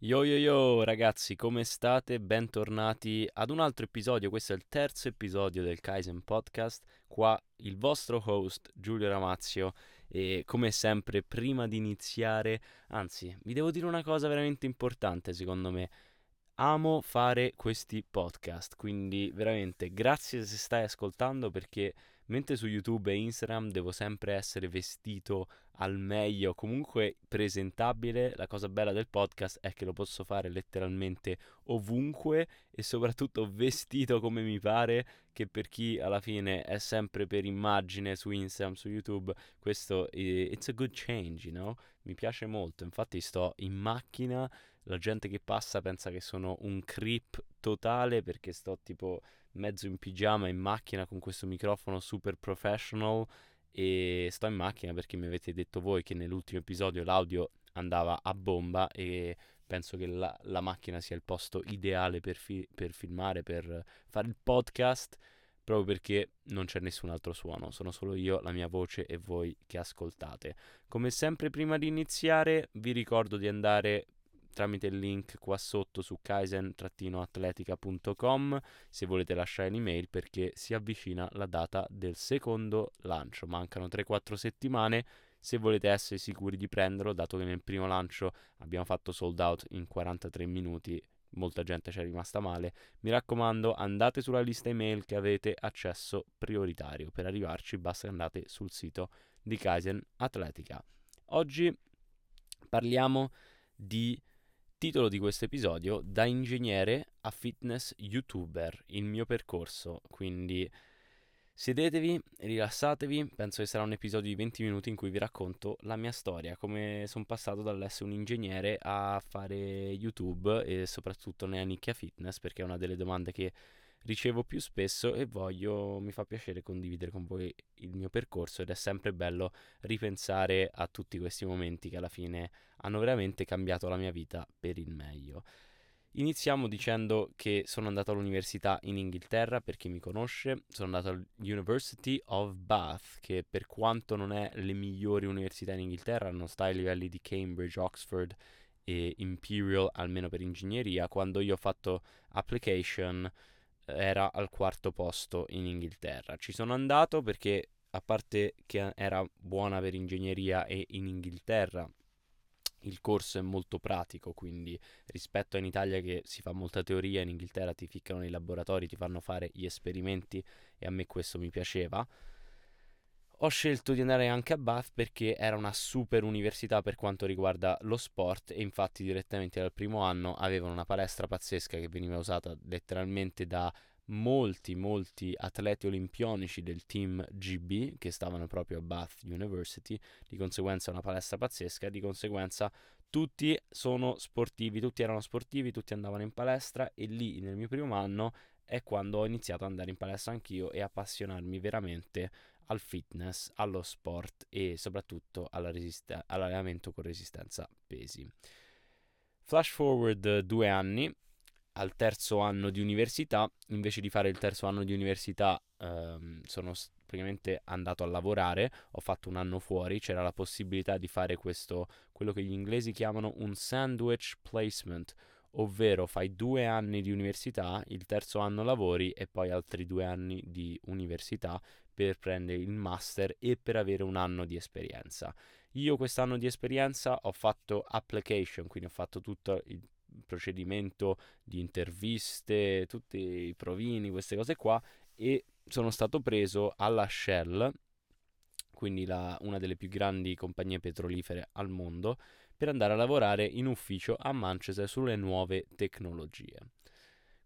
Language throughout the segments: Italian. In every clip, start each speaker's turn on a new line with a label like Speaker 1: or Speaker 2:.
Speaker 1: Yo yo yo ragazzi, come state? Bentornati ad un altro episodio, questo è il terzo episodio del Kaizen Podcast, qua il vostro host Giulio Ramazio. E come sempre prima di iniziare, anzi vi devo dire una cosa veramente importante secondo me, amo fare questi podcast, quindi veramente grazie se stai ascoltando perché mentre su YouTube e Instagram devo sempre essere vestito al meglio, comunque presentabile, la cosa bella del podcast è che lo posso fare letteralmente ovunque e soprattutto vestito come mi pare, che per chi alla fine è sempre per immagine su Instagram, su YouTube, questo è, it's a good change, know? Mi piace molto, infatti sto in macchina, la gente che passa pensa che sono un creep totale perché sto tipo mezzo in pigiama in macchina con questo microfono super professional e sto in macchina perché mi avete detto voi che nell'ultimo episodio l'audio andava a bomba e penso che la, la macchina sia il posto ideale per, fi- per filmare, per fare il podcast proprio perché non c'è nessun altro suono, sono solo io, la mia voce e voi che ascoltate. Come sempre prima di iniziare vi ricordo di andare tramite il link qua sotto su kaizen-atletica.com se volete lasciare un'email perché si avvicina la data del secondo lancio. Mancano 3-4 settimane. Se volete essere sicuri di prenderlo, dato che nel primo lancio abbiamo fatto sold out in 43 minuti, molta gente ci è rimasta male. Mi raccomando, andate sulla lista email che avete accesso prioritario. Per arrivarci basta che andate sul sito di Kaizen Atletica. Oggi parliamo di Titolo di questo episodio: Da ingegnere a fitness youtuber, il mio percorso. Quindi sedetevi, rilassatevi. Penso che sarà un episodio di 20 minuti in cui vi racconto la mia storia, come sono passato dall'essere un ingegnere a fare YouTube e soprattutto nella nicchia fitness, perché è una delle domande che ricevo più spesso e voglio, mi fa piacere condividere con voi il mio percorso ed è sempre bello ripensare a tutti questi momenti che alla fine hanno veramente cambiato la mia vita per il meglio. Iniziamo dicendo che sono andato all'università in Inghilterra, per chi mi conosce, sono andato all'University of Bath, che per quanto non è le migliori università in Inghilterra, non sta ai livelli di Cambridge, Oxford e Imperial, almeno per ingegneria, quando io ho fatto application era al quarto posto in Inghilterra. Ci sono andato perché a parte che era buona per ingegneria e in Inghilterra il corso è molto pratico, quindi rispetto a in Italia che si fa molta teoria, in Inghilterra ti ficcano nei laboratori, ti fanno fare gli esperimenti e a me questo mi piaceva. Ho scelto di andare anche a Bath perché era una super università per quanto riguarda lo sport e infatti direttamente dal primo anno avevano una palestra pazzesca che veniva usata letteralmente da molti molti atleti olimpionici del team GB che stavano proprio a Bath University, di conseguenza una palestra pazzesca, di conseguenza tutti sono sportivi, tutti erano sportivi, tutti andavano in palestra e lì nel mio primo anno è quando ho iniziato ad andare in palestra anch'io e appassionarmi veramente al fitness, allo sport e soprattutto resist- all'allenamento con resistenza pesi. Flash forward due anni, al terzo anno di università, invece di fare il terzo anno di università ehm, sono praticamente andato a lavorare, ho fatto un anno fuori, c'era la possibilità di fare questo, quello che gli inglesi chiamano un sandwich placement, ovvero fai due anni di università, il terzo anno lavori e poi altri due anni di università per prendere il master e per avere un anno di esperienza. Io quest'anno di esperienza ho fatto application, quindi ho fatto tutto il procedimento di interviste, tutti i provini, queste cose qua e sono stato preso alla Shell, quindi la, una delle più grandi compagnie petrolifere al mondo, per andare a lavorare in ufficio a Manchester sulle nuove tecnologie.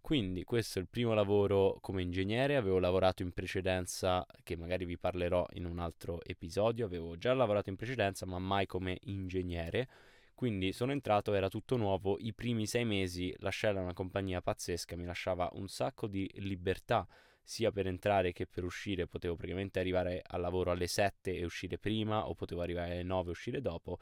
Speaker 1: Quindi questo è il primo lavoro come ingegnere, avevo lavorato in precedenza, che magari vi parlerò in un altro episodio, avevo già lavorato in precedenza ma mai come ingegnere, quindi sono entrato, era tutto nuovo, i primi sei mesi la una compagnia pazzesca, mi lasciava un sacco di libertà sia per entrare che per uscire, potevo praticamente arrivare al lavoro alle 7 e uscire prima o potevo arrivare alle 9 e uscire dopo.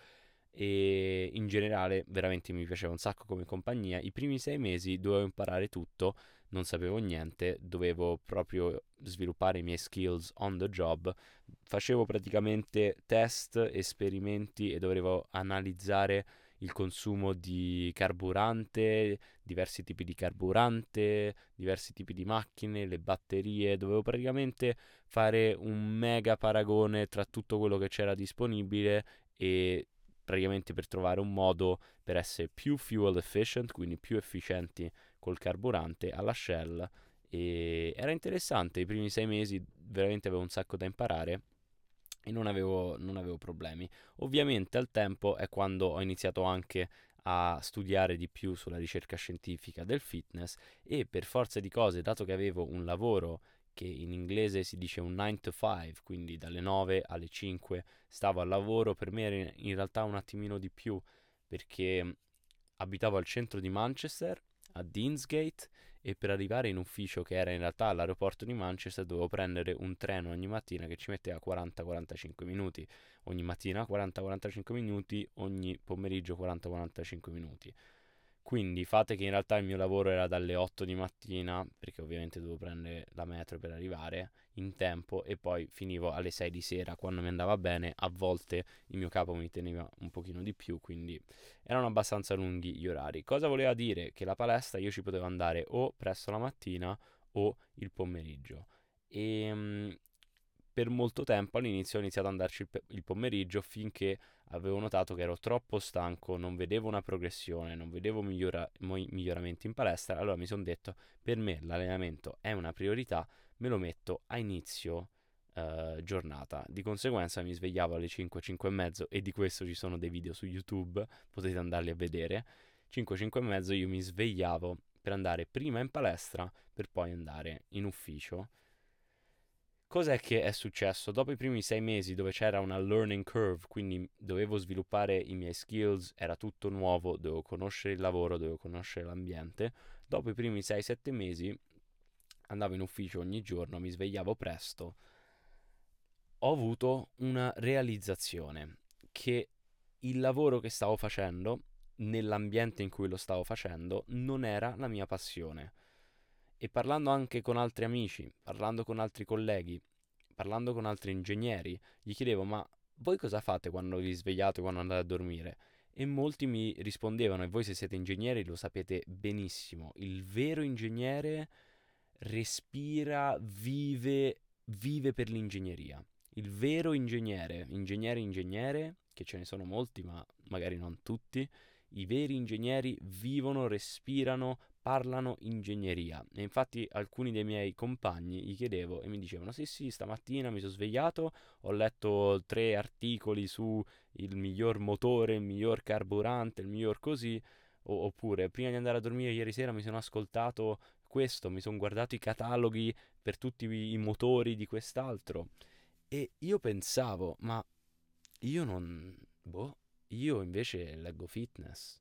Speaker 1: E in generale veramente mi piaceva un sacco come compagnia. I primi sei mesi dovevo imparare tutto, non sapevo niente, dovevo proprio sviluppare i miei skills on the job. Facevo praticamente test, esperimenti e dovevo analizzare il consumo di carburante, diversi tipi di carburante, diversi tipi di macchine, le batterie, dovevo praticamente fare un mega paragone tra tutto quello che c'era disponibile e praticamente per trovare un modo per essere più fuel efficient, quindi più efficienti col carburante alla Shell e era interessante, i primi sei mesi veramente avevo un sacco da imparare e non avevo, non avevo problemi. Ovviamente al tempo è quando ho iniziato anche a studiare di più sulla ricerca scientifica del fitness e per forza di cose, dato che avevo un lavoro che in inglese si dice un 9 to 5, quindi dalle 9 alle 5 stavo al lavoro, per me era in realtà un attimino di più perché abitavo al centro di Manchester, a Deansgate, e per arrivare in ufficio che era in realtà all'aeroporto di Manchester dovevo prendere un treno ogni mattina che ci metteva 40-45 minuti. Ogni mattina 40-45 minuti ogni pomeriggio 40-45 minuti quindi fate che in realtà il mio lavoro era dalle 8 di mattina, perché ovviamente dovevo prendere la metro per arrivare in tempo e poi finivo alle 6 di sera quando mi andava bene. A volte il mio capo mi teneva un pochino di più, quindi erano abbastanza lunghi gli orari. Cosa voleva dire? Che la palestra io ci potevo andare o presto la mattina o il pomeriggio. E ehm, per molto tempo all'inizio ho iniziato ad andarci il, il pomeriggio finché avevo notato che ero troppo stanco, non vedevo una progressione, non vedevo migliora- miglioramenti in palestra, allora mi sono detto, per me l'allenamento è una priorità, me lo metto a inizio eh, giornata. Di conseguenza mi svegliavo alle 5, 5 e mezzo e di questo ci sono dei video su YouTube, potete andarli a vedere. 5, 5 e mezzo io mi svegliavo per andare prima in palestra per poi andare in ufficio Cos'è che è successo? Dopo i primi sei mesi dove c'era una learning curve, quindi dovevo sviluppare i miei skills, era tutto nuovo, dovevo conoscere il lavoro, dovevo conoscere l'ambiente, dopo i primi 6-7 mesi andavo in ufficio ogni giorno, mi svegliavo presto, ho avuto una realizzazione che il lavoro che stavo facendo, nell'ambiente in cui lo stavo facendo, non era la mia passione e parlando anche con altri amici, parlando con altri colleghi, parlando con altri ingegneri, gli chiedevo ma voi cosa fate quando vi svegliate, quando andate a dormire? E molti mi rispondevano, e voi se siete ingegneri lo sapete benissimo, il vero ingegnere respira, vive, vive per l'ingegneria. Il vero ingegnere, ingegnere ingegnere, che ce ne sono molti ma magari non tutti, i veri ingegneri vivono, respirano, parlano ingegneria. E infatti alcuni dei miei compagni gli chiedevo e mi dicevano: Sì, sì, stamattina mi sono svegliato, ho letto tre articoli su il miglior motore, il miglior carburante, il miglior così. O- oppure, prima di andare a dormire ieri sera mi sono ascoltato questo, mi sono guardato i cataloghi per tutti i motori di quest'altro. E io pensavo, ma io non. Boh, io invece leggo fitness.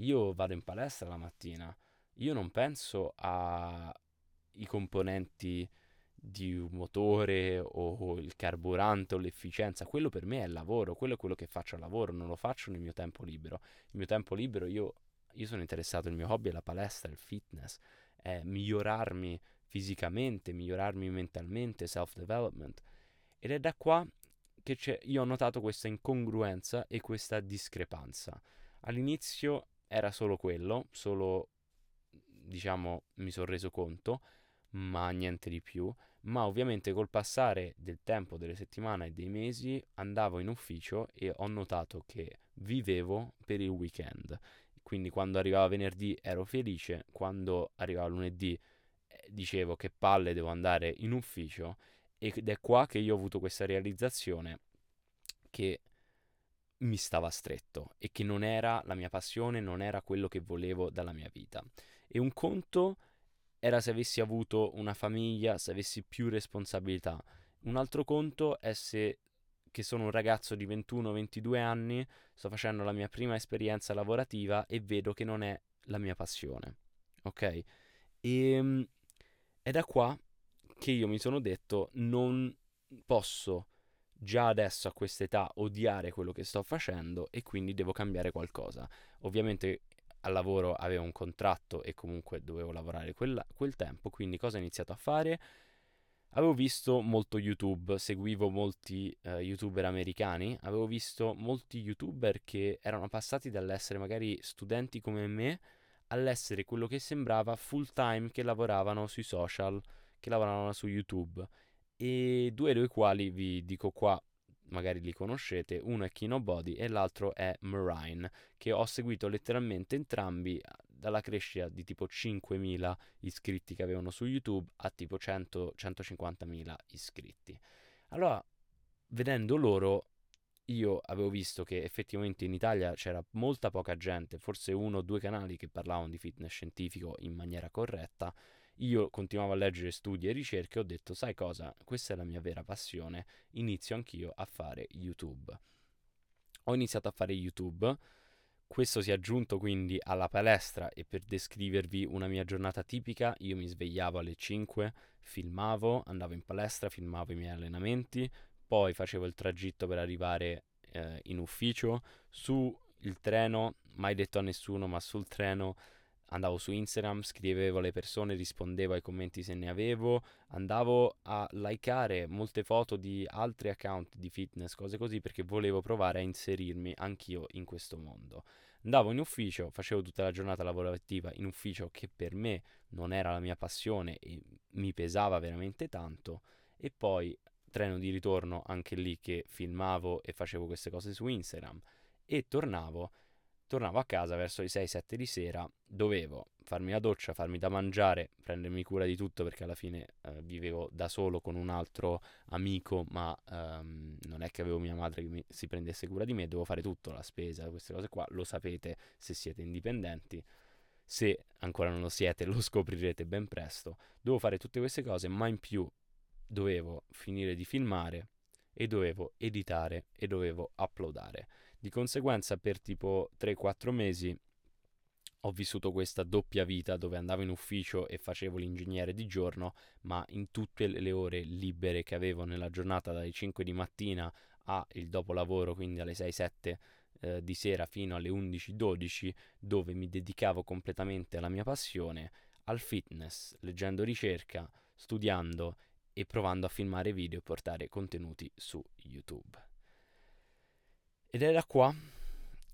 Speaker 1: Io vado in palestra la mattina io non penso ai componenti di un motore o il carburante o l'efficienza, quello per me è lavoro, quello è quello che faccio al lavoro, non lo faccio nel mio tempo libero. Il mio tempo libero io, io sono interessato, il mio hobby è la palestra, il fitness, è migliorarmi fisicamente, migliorarmi mentalmente, self-development. Ed è da qua che io ho notato questa incongruenza e questa discrepanza. All'inizio era solo quello, solo diciamo, mi sono reso conto, ma niente di più. Ma ovviamente col passare del tempo, delle settimane e dei mesi, andavo in ufficio e ho notato che vivevo per il weekend. Quindi quando arrivava venerdì ero felice, quando arrivava lunedì eh, dicevo che palle devo andare in ufficio ed è qua che io ho avuto questa realizzazione che mi stava stretto e che non era la mia passione, non era quello che volevo dalla mia vita. E un conto era se avessi avuto una famiglia, se avessi più responsabilità. Un altro conto è se che sono un ragazzo di 21-22 anni, sto facendo la mia prima esperienza lavorativa e vedo che non è la mia passione. Ok? E ehm, è da qua che io mi sono detto non posso già adesso a questa età odiare quello che sto facendo e quindi devo cambiare qualcosa. Ovviamente al lavoro avevo un contratto e comunque dovevo lavorare quella, quel tempo, quindi cosa ho iniziato a fare? Avevo visto molto YouTube, seguivo molti uh, youtuber americani, avevo visto molti youtuber che erano passati dall'essere magari studenti come me all'essere quello che sembrava full time che lavoravano sui social, che lavoravano su YouTube. E due dei quali vi dico qua, magari li conoscete, uno è Kino Body e l'altro è Marine, che ho seguito letteralmente entrambi dalla crescita di tipo 5.000 iscritti che avevano su YouTube a tipo 100-150.000 iscritti. Allora, vedendo loro, io avevo visto che effettivamente in Italia c'era molta poca gente, forse uno o due canali che parlavano di fitness scientifico in maniera corretta. Io continuavo a leggere studi e ricerche ho detto, sai cosa, questa è la mia vera passione, inizio anch'io a fare YouTube. Ho iniziato a fare YouTube questo si è aggiunto quindi alla palestra e per descrivervi una mia giornata tipica, io mi svegliavo alle 5, filmavo, andavo in palestra, filmavo i miei allenamenti, poi facevo il tragitto per arrivare eh, in ufficio, su il treno, mai detto a nessuno, ma sul treno andavo su Instagram, scrivevo alle persone, rispondevo ai commenti se ne avevo, andavo a likeare molte foto di altri account di fitness, cose così, perché volevo provare a inserirmi anch'io in questo mondo. Andavo in ufficio, facevo tutta la giornata lavorativa in ufficio che per me non era la mia passione e mi pesava veramente tanto e poi treno di ritorno anche lì che filmavo e facevo queste cose su Instagram e tornavo tornavo a casa verso le 6-7 di sera, dovevo farmi la doccia, farmi da mangiare, prendermi cura di tutto perché alla fine eh, vivevo da solo con un altro amico, ma ehm, non è che avevo mia madre che mi, si prendesse cura di me, dovevo fare tutto, la spesa, queste cose qua, lo sapete se siete indipendenti. Se ancora non lo siete, lo scoprirete ben presto. Dovevo fare tutte queste cose, ma in più dovevo finire di filmare e dovevo editare e dovevo uploadare. Di conseguenza per tipo 3-4 mesi ho vissuto questa doppia vita dove andavo in ufficio e facevo l'ingegnere di giorno, ma in tutte le ore libere che avevo nella giornata dalle 5 di mattina al dopolavoro, quindi alle 6-7 eh, di sera fino alle 11-12, dove mi dedicavo completamente alla mia passione, al fitness, leggendo ricerca, studiando e provando a filmare video e portare contenuti su YouTube. Ed è da qua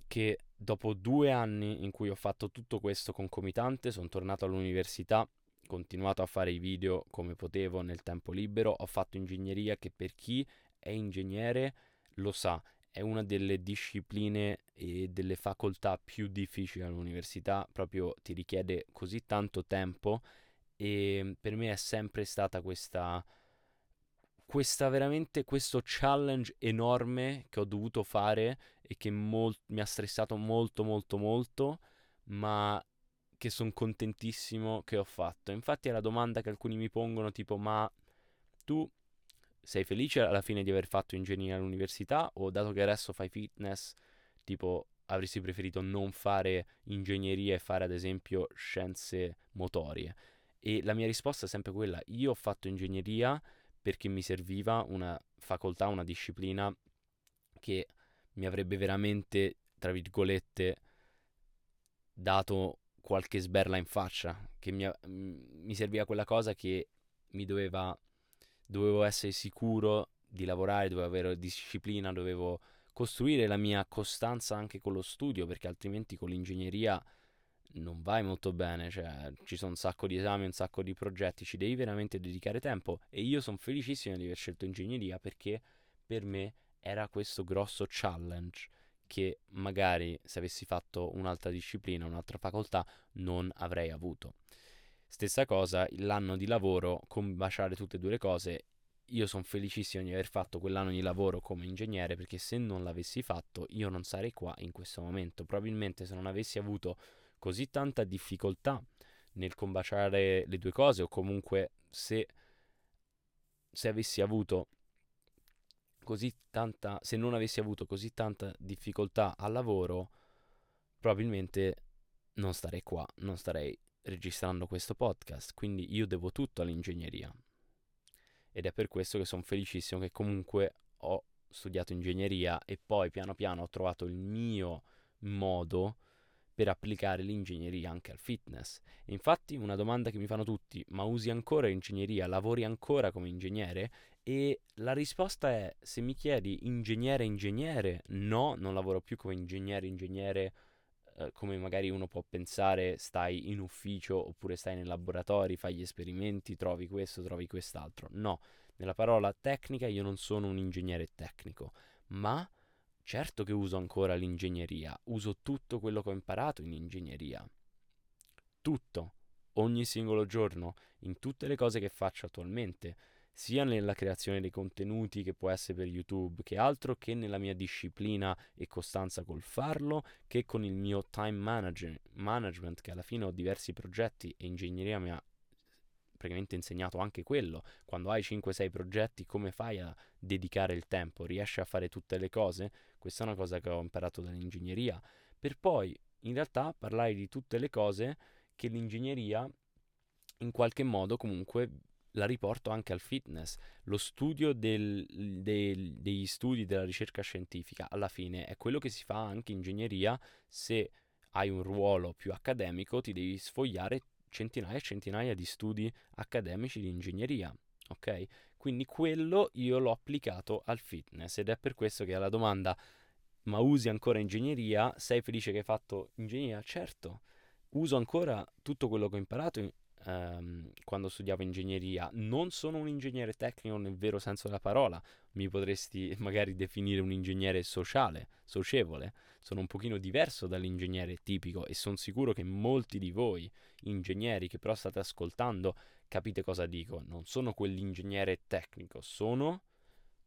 Speaker 1: che dopo due anni in cui ho fatto tutto questo concomitante, sono tornato all'università, continuato a fare i video come potevo nel tempo libero, ho fatto ingegneria che per chi è ingegnere lo sa, è una delle discipline e delle facoltà più difficili all'università, proprio ti richiede così tanto tempo e per me è sempre stata questa questa veramente questo challenge enorme che ho dovuto fare e che mol- mi ha stressato molto molto molto, ma che sono contentissimo che ho fatto. Infatti è la domanda che alcuni mi pongono tipo ma tu sei felice alla fine di aver fatto ingegneria all'università o dato che adesso fai fitness, tipo avresti preferito non fare ingegneria e fare ad esempio scienze motorie? E la mia risposta è sempre quella, io ho fatto ingegneria perché mi serviva una facoltà, una disciplina che mi avrebbe veramente, tra virgolette, dato qualche sberla in faccia, che mi, mi serviva quella cosa che mi doveva, dovevo essere sicuro di lavorare, dovevo avere disciplina, dovevo costruire la mia costanza anche con lo studio, perché altrimenti con l'ingegneria non vai molto bene, cioè ci sono un sacco di esami, un sacco di progetti, ci devi veramente dedicare tempo e io sono felicissimo di aver scelto ingegneria perché per me era questo grosso challenge che magari se avessi fatto un'altra disciplina, un'altra facoltà non avrei avuto. Stessa cosa, l'anno di lavoro, combaciare tutte e due le cose, io sono felicissimo di aver fatto quell'anno di lavoro come ingegnere perché se non l'avessi fatto io non sarei qua in questo momento. Probabilmente se non avessi avuto così tanta difficoltà nel combaciare le due cose o comunque se, se avessi avuto così tanta se non avessi avuto così tanta difficoltà al lavoro probabilmente non starei qua non starei registrando questo podcast. Quindi io devo tutto all'ingegneria. Ed è per questo che sono felicissimo che comunque ho studiato ingegneria e poi piano piano ho trovato il mio modo per applicare l'ingegneria anche al fitness. Infatti una domanda che mi fanno tutti, ma usi ancora ingegneria, lavori ancora come ingegnere? E la risposta è, se mi chiedi ingegnere ingegnere, no, non lavoro più come ingegnere ingegnere eh, come magari uno può pensare, stai in ufficio oppure stai nei laboratori, fai gli esperimenti, trovi questo, trovi quest'altro. No, nella parola tecnica io non sono un ingegnere tecnico, ma certo che uso ancora l'ingegneria, uso tutto quello che ho imparato in ingegneria. Tutto, ogni singolo giorno, in tutte le cose che faccio attualmente sia nella creazione dei contenuti che può essere per YouTube che altro che nella mia disciplina e costanza col farlo che con il mio time manager, management che alla fine ho diversi progetti e ingegneria mi ha praticamente insegnato anche quello. Quando hai 5-6 progetti come fai a dedicare il tempo? Riesci a fare tutte le cose? Questa è una cosa che ho imparato dall'ingegneria. Per poi in realtà parlare di tutte le cose che l'ingegneria in qualche modo comunque la riporto anche al fitness. Lo studio del, del, degli studi della ricerca scientifica alla fine è quello che si fa anche in ingegneria. Se hai un ruolo più accademico ti devi sfogliare centinaia e centinaia di studi accademici di ingegneria ok? Quindi quello io l'ho applicato al fitness ed è per questo che alla domanda ma usi ancora ingegneria? sei felice che hai fatto ingegneria? Certo uso ancora tutto quello che ho imparato ehm, quando studiavo ingegneria. Non sono un ingegnere tecnico nel vero senso della parola, mi potresti magari definire un ingegnere sociale, socievole. Sono un pochino diverso dall'ingegnere tipico e sono sicuro che molti di voi, ingegneri che però state ascoltando, capite cosa dico. Non sono quell'ingegnere tecnico, sono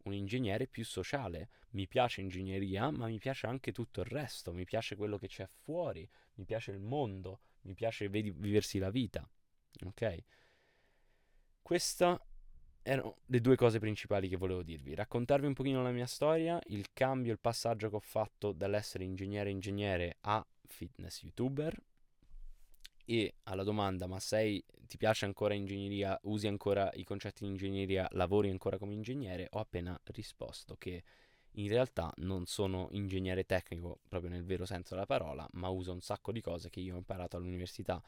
Speaker 1: un ingegnere più sociale. Mi piace ingegneria, ma mi piace anche tutto il resto, mi piace quello che c'è fuori, mi piace il mondo, mi piace viversi la vita. Ok? Queste erano le due cose principali che volevo dirvi. Raccontarvi un pochino la mia storia, il cambio, il passaggio che ho fatto dall'essere ingegnere ingegnere a fitness youtuber. E alla domanda ma sei ti piace ancora ingegneria, usi ancora i concetti di ingegneria, lavori ancora come ingegnere, ho appena risposto che in realtà non sono ingegnere tecnico proprio nel vero senso della parola, ma uso un sacco di cose che io ho imparato all'università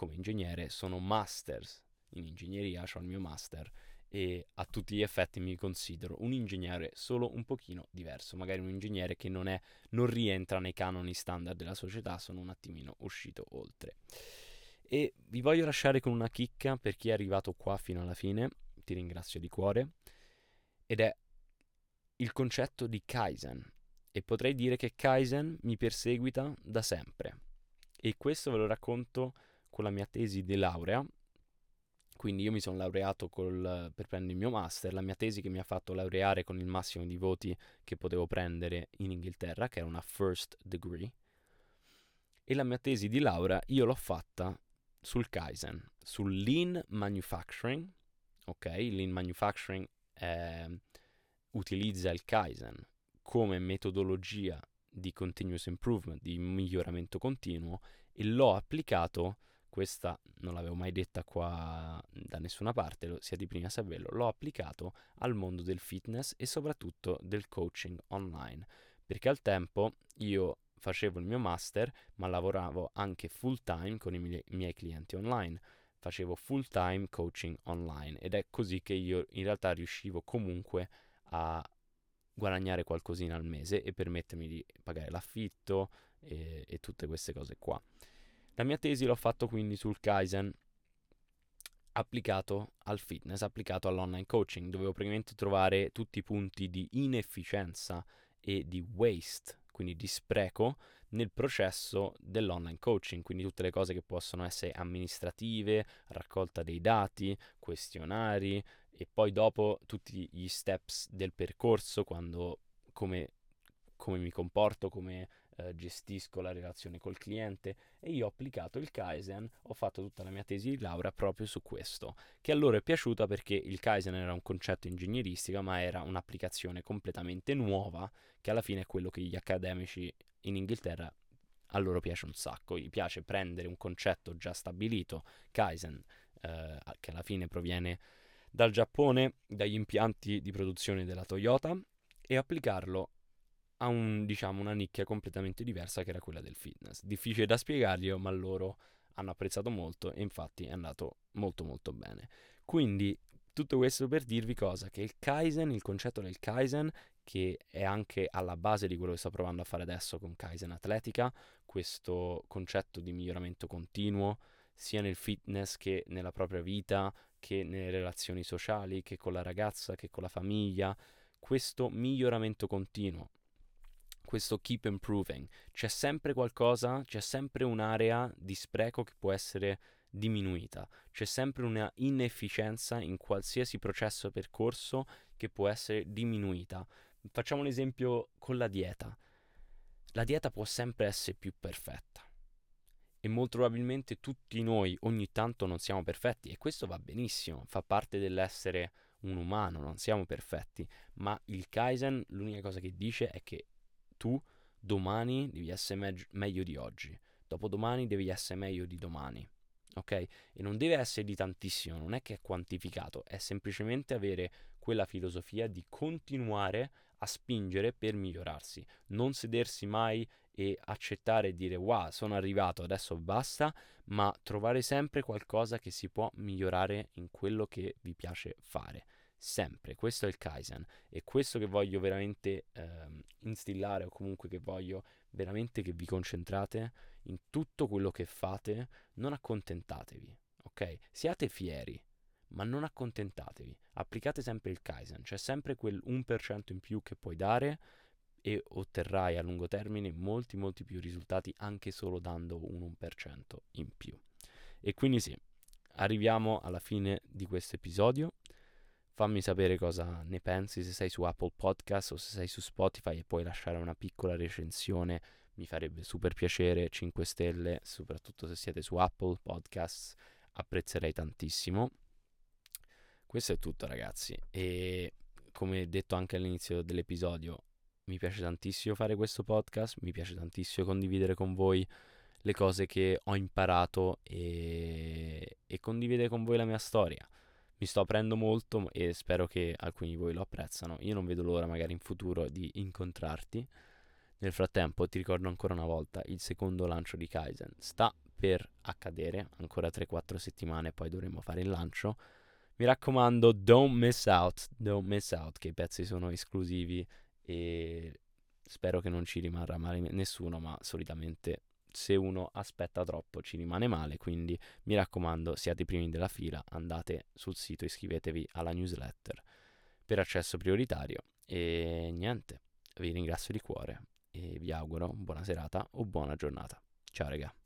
Speaker 1: come ingegnere, sono masters in ingegneria, ho il mio master e a tutti gli effetti mi considero un ingegnere solo un pochino diverso, magari un ingegnere che non, è, non rientra nei canoni standard della società, sono un attimino uscito oltre. E vi voglio lasciare con una chicca per chi è arrivato qua fino alla fine, ti ringrazio di cuore, ed è il concetto di Kaizen. E potrei dire che Kaizen mi perseguita da sempre. E questo ve lo racconto con la mia tesi di laurea. Quindi io mi sono laureato col, per prendere il mio master, la mia tesi che mi ha fatto laureare con il massimo di voti che potevo prendere in Inghilterra, che era una first degree. E la mia tesi di laurea io l'ho fatta sul Kaizen, sul Lean Manufacturing. Ok, Lean Manufacturing è, utilizza il Kaizen come metodologia di continuous improvement, di miglioramento continuo e l'ho applicato questa non l'avevo mai detta qua da nessuna parte, sia di prima saperlo, l'ho applicato al mondo del fitness e soprattutto del coaching online, perché al tempo io facevo il mio master, ma lavoravo anche full time con i miei, miei clienti online, facevo full time coaching online ed è così che io in realtà riuscivo comunque a guadagnare qualcosina al mese e permettermi di pagare l'affitto e, e tutte queste cose qua. La mia tesi l'ho fatto quindi sul Kaizen applicato al fitness, applicato all'online coaching. Dovevo praticamente trovare tutti i punti di inefficienza e di waste, quindi di spreco nel processo dell'online coaching, quindi tutte le cose che possono essere amministrative, raccolta dei dati, questionari e poi dopo tutti gli steps del percorso, quando come, come mi comporto, come eh, gestisco la relazione col cliente e io ho applicato il Kaizen, ho fatto tutta la mia tesi di laurea proprio su questo, che a loro è piaciuta perché il Kaizen era un concetto ingegneristico, ma era un'applicazione completamente nuova, che alla fine è quello che gli accademici in Inghilterra a loro piace un sacco, gli piace prendere un concetto già stabilito, Kaizen, eh, che alla fine proviene dal Giappone, dagli impianti di produzione della Toyota, e applicarlo ha un, diciamo, una nicchia completamente diversa che era quella del fitness. Difficile da spiegarglielo, ma loro hanno apprezzato molto e infatti è andato molto molto bene. Quindi tutto questo per dirvi cosa? Che il Kaizen, il concetto del Kaizen, che è anche alla base di quello che sto provando a fare adesso con Kaizen Atletica, questo concetto di miglioramento continuo, sia nel fitness che nella propria vita, che nelle relazioni sociali, che con la ragazza, che con la famiglia, questo miglioramento continuo questo keep improving. C'è sempre qualcosa, c'è sempre un'area di spreco che può essere diminuita, c'è sempre una inefficienza in qualsiasi processo percorso che può essere diminuita. Facciamo un esempio con la dieta. La dieta può sempre essere più perfetta e molto probabilmente tutti noi ogni tanto non siamo perfetti e questo va benissimo, fa parte dell'essere un umano, non siamo perfetti, ma il Kaizen l'unica cosa che dice è che tu domani devi essere me- meglio di oggi, dopodomani devi essere meglio di domani. Ok? E non deve essere di tantissimo, non è che è quantificato, è semplicemente avere quella filosofia di continuare a spingere per migliorarsi, non sedersi mai e accettare e dire wow, sono arrivato, adesso basta, ma trovare sempre qualcosa che si può migliorare in quello che vi piace fare sempre. Questo è il Kaizen e questo che voglio veramente ehm, instillare o comunque che voglio veramente che vi concentrate in tutto quello che fate, non accontentatevi, ok? Siate fieri, ma non accontentatevi. Applicate sempre il Kaizen, c'è sempre quel 1% in più che puoi dare e otterrai a lungo termine molti molti più risultati anche solo dando un 1% in più. E quindi sì, arriviamo alla fine di questo episodio. Fammi sapere cosa ne pensi se sei su Apple Podcast o se sei su Spotify e puoi lasciare una piccola recensione. Mi farebbe super piacere, 5 stelle, soprattutto se siete su Apple Podcasts, apprezzerei tantissimo. Questo è tutto ragazzi e come detto anche all'inizio dell'episodio, mi piace tantissimo fare questo podcast, mi piace tantissimo condividere con voi le cose che ho imparato e, e condividere con voi la mia storia mi sto aprendo molto e spero che alcuni di voi lo apprezzano. Io non vedo l'ora magari in futuro di incontrarti. Nel frattempo ti ricordo ancora una volta il secondo lancio di Kaizen sta per accadere, ancora 3-4 settimane poi dovremo fare il lancio. Mi raccomando, don't miss out, don't miss out che i pezzi sono esclusivi e spero che non ci rimarrà male nessuno, ma solitamente se uno aspetta troppo ci rimane male, quindi mi raccomando siate i primi della fila, andate sul sito, iscrivetevi alla newsletter per accesso prioritario e niente, vi ringrazio di cuore e vi auguro buona serata o buona giornata. Ciao raga.